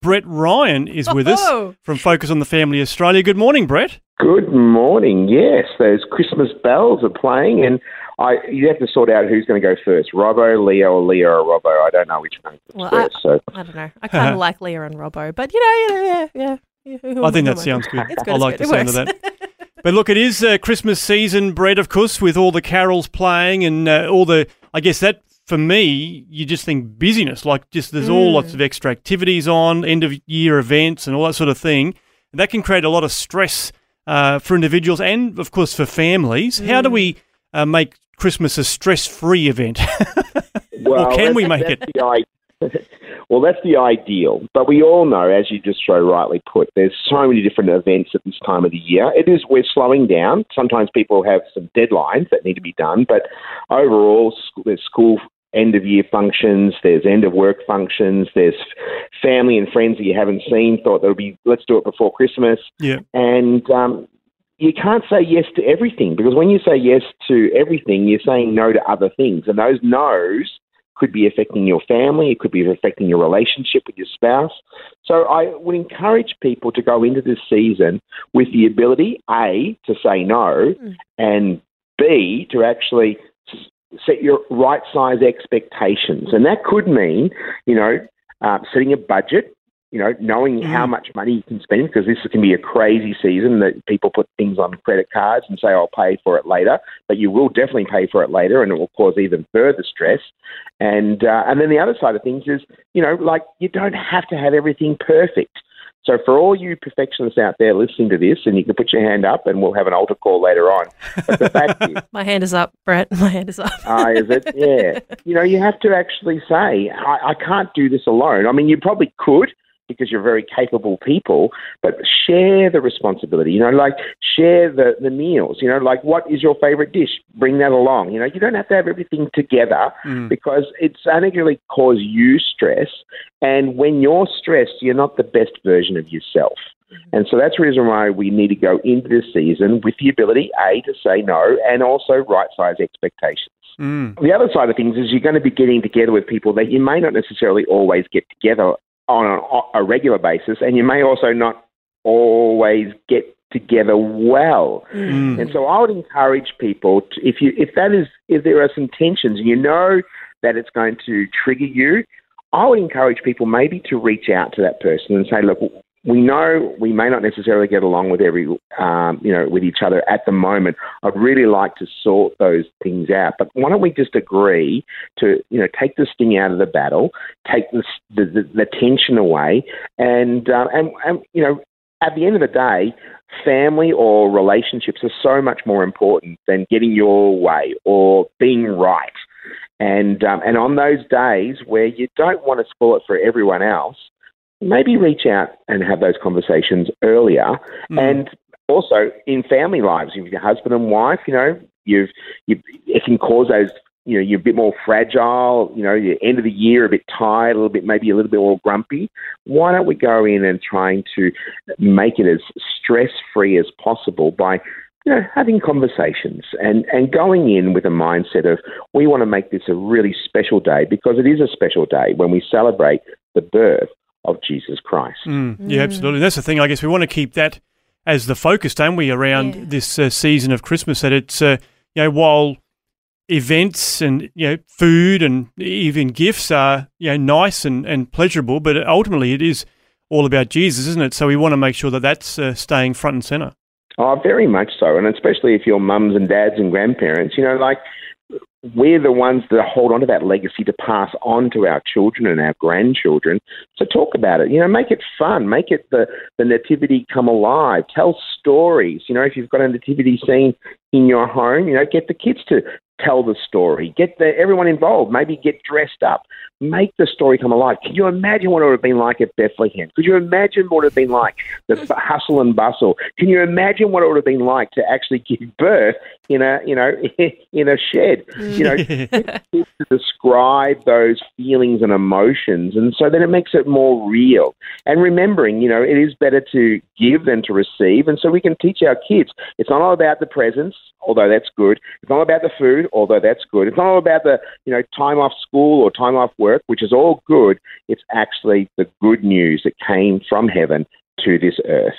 Brett Ryan is with us Oh. from Focus on the Family Australia. Good morning, Brett. Good morning. Yes, those Christmas bells are playing, and I you have to sort out who's going to go first, Robbo, Leah, or Leah or Robbo. I don't know which one goes Well, I- so I don't know. I kind of like Leah and Robbo, but you know, you yeah, yeah. yeah. I think who that am sounds good. It's good. I it's like good. the sound of that. But look, it is uh, Christmas season, Brett, of course, with all the carols playing and uh, all the. I guess that for me, you just think busyness. Like just there's all lots of extra activities on, end of year events, and all that sort of thing. And that can create a lot of stress uh, for individuals and, of course, for families. How do we uh, make Christmas a stress-free event? well, can we make that's the i- well, that's the ideal. But we all know, as you just so rightly put, there's so many different events at this time of the year. It is we're slowing down. Sometimes people have some deadlines that need to be done, but overall, there's school end of year functions, there's end of work functions, there's family and friends that you haven't seen. Thought there would be let's do it before Christmas, yeah. and um, you can't say yes to everything because when you say yes to everything, you're saying no to other things, and those no's could be affecting your family, it could be affecting your relationship with your spouse. So I would encourage people to go into this season with the ability, A, to say no, and B, to actually set your right size expectations. And that could mean, you know, uh, setting a budget, you know, knowing how much money you can spend because this can be a crazy season that people put things on credit cards and say, I'll pay for it later, but you will definitely pay for it later and it will cause even further stress. And, uh, and then the other side of things is, you know, like you don't have to have everything perfect. So for all you perfectionists out there listening to this, and you can put your hand up and we'll have an altar call later on. But the fact is, My hand is up, Brett. My hand is up. Ah, is it? Yeah. You know, you have to actually say, I, I can't do this alone. I mean, you probably could because you're very capable people, but share the responsibility. You know, like share the, the meals. You know, like what is your favorite dish? Bring that along. You know, you don't have to have everything together because it's only going to cause you stress. And when you're stressed, you're not the best version of yourself. And so that's the reason why we need to go into this season with the ability, A, to say no, and also right size expectations. Mm. The other side of things is you're going to be getting together with people that you may not necessarily always get together on a, a regular basis, and you may also not always get together well. Mm. And so I would encourage people to, if you if that is if there are some tensions and you know that it's going to trigger you, I would encourage people maybe to reach out to that person and say, look, we know we may not necessarily get along with every um, you know with each other at the moment. I'd really like to sort those things out, but why don't we just agree to you know take the sting out of the battle, take the the, the, the tension away, and, uh, and and you know at the end of the day, family or relationships are so much more important than getting your way or being right. And um, and on those days where you don't want to spoil it for everyone else, maybe reach out and have those conversations earlier. Mm. And also in family lives, with your husband and wife, you know, you've you it can cause those. You know, you're a bit more fragile. You know, your end of the year, a bit tired, a little bit, maybe a little bit more grumpy. Why don't we go in and trying to make it as stress free as possible by you know, having conversations and, and going in with a mindset of we want to make this a really special day because it is a special day when we celebrate the birth of Jesus Christ. Mm, yeah, absolutely. That's the thing. I guess we want to keep that as the focus, don't we, around Yeah. this uh, season of Christmas? That it's uh, you know while events and you know food and even gifts are you know nice and, and pleasurable, but ultimately it is all about Jesus, isn't it? So we want to make sure that that's uh, staying front and center. Oh, very much so. And especially if you're mums and dads and grandparents, you know, like we're the ones that hold on to that legacy to pass on to our children and our grandchildren. So talk about it. You know, make it fun. Make it the, the nativity come alive. Tell stories. You know, if you've got a nativity scene in your home, you know, get the kids to tell the story. Get the, everyone involved. Maybe get dressed up. Make the story come alive. Can you imagine what it would have been like at Bethlehem? Could you imagine what it would have been like, the hustle and bustle? Can you imagine what it would have been like to actually give birth in a, you know, in a shed? You know, mm. to describe those feelings and emotions, and so then it makes it more real. And remembering, you know, it is better to give than to receive, and so we can teach our kids. It's not all about the presents, although that's good. It's not about the food, although that's good. It's not all about the, you know, time off school or time off work, which is all good. It's actually the good news that came from heaven to this earth.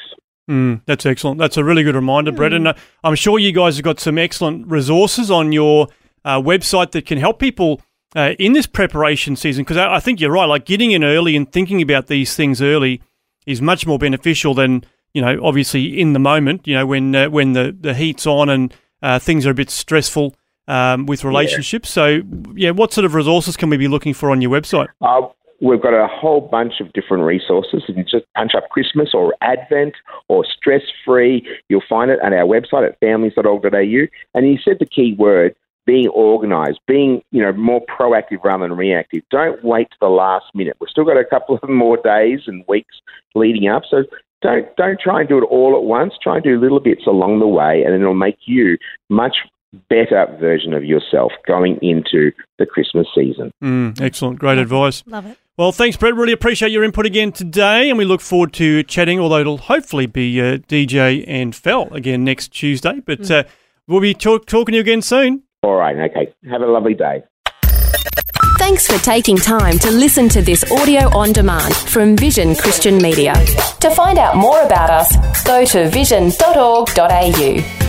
Mm, that's excellent. That's a really good reminder, mm. Brett. And uh, I'm sure you guys have got some excellent resources on your uh, website that can help people uh, in this preparation season. Because I, I, think you're right. Like getting in early and thinking about these things early is much more beneficial than you know, obviously in the moment. You know, when uh, when the the heat's on and uh, things are a bit stressful um, with relationships. Yeah. So, yeah, what sort of resources can we be looking for on your website? Uh, we've got a whole bunch of different resources. If You just punch up Christmas or Advent or stress free. You'll find it at our website at families.org.au. And you said the key word being organised, being you know more proactive rather than reactive. Don't wait to the last minute. We've still got a couple of more days and weeks leading up, so don't don't try and do it all at once. Try and do little bits along the way, and it'll make you much better version of yourself going into the Christmas season. Mm, excellent, great advice. Love it. Well, thanks, Brett. Really appreciate your input again today, and we look forward to chatting. Although it'll hopefully be uh, DJ and Fel again next Tuesday, but mm. uh, we'll be talk- talking to you again soon. All right. Okay. Have a lovely day. Thanks for taking time to listen to this audio on demand from Vision Christian Media. To find out more about us, go to vision.org.au.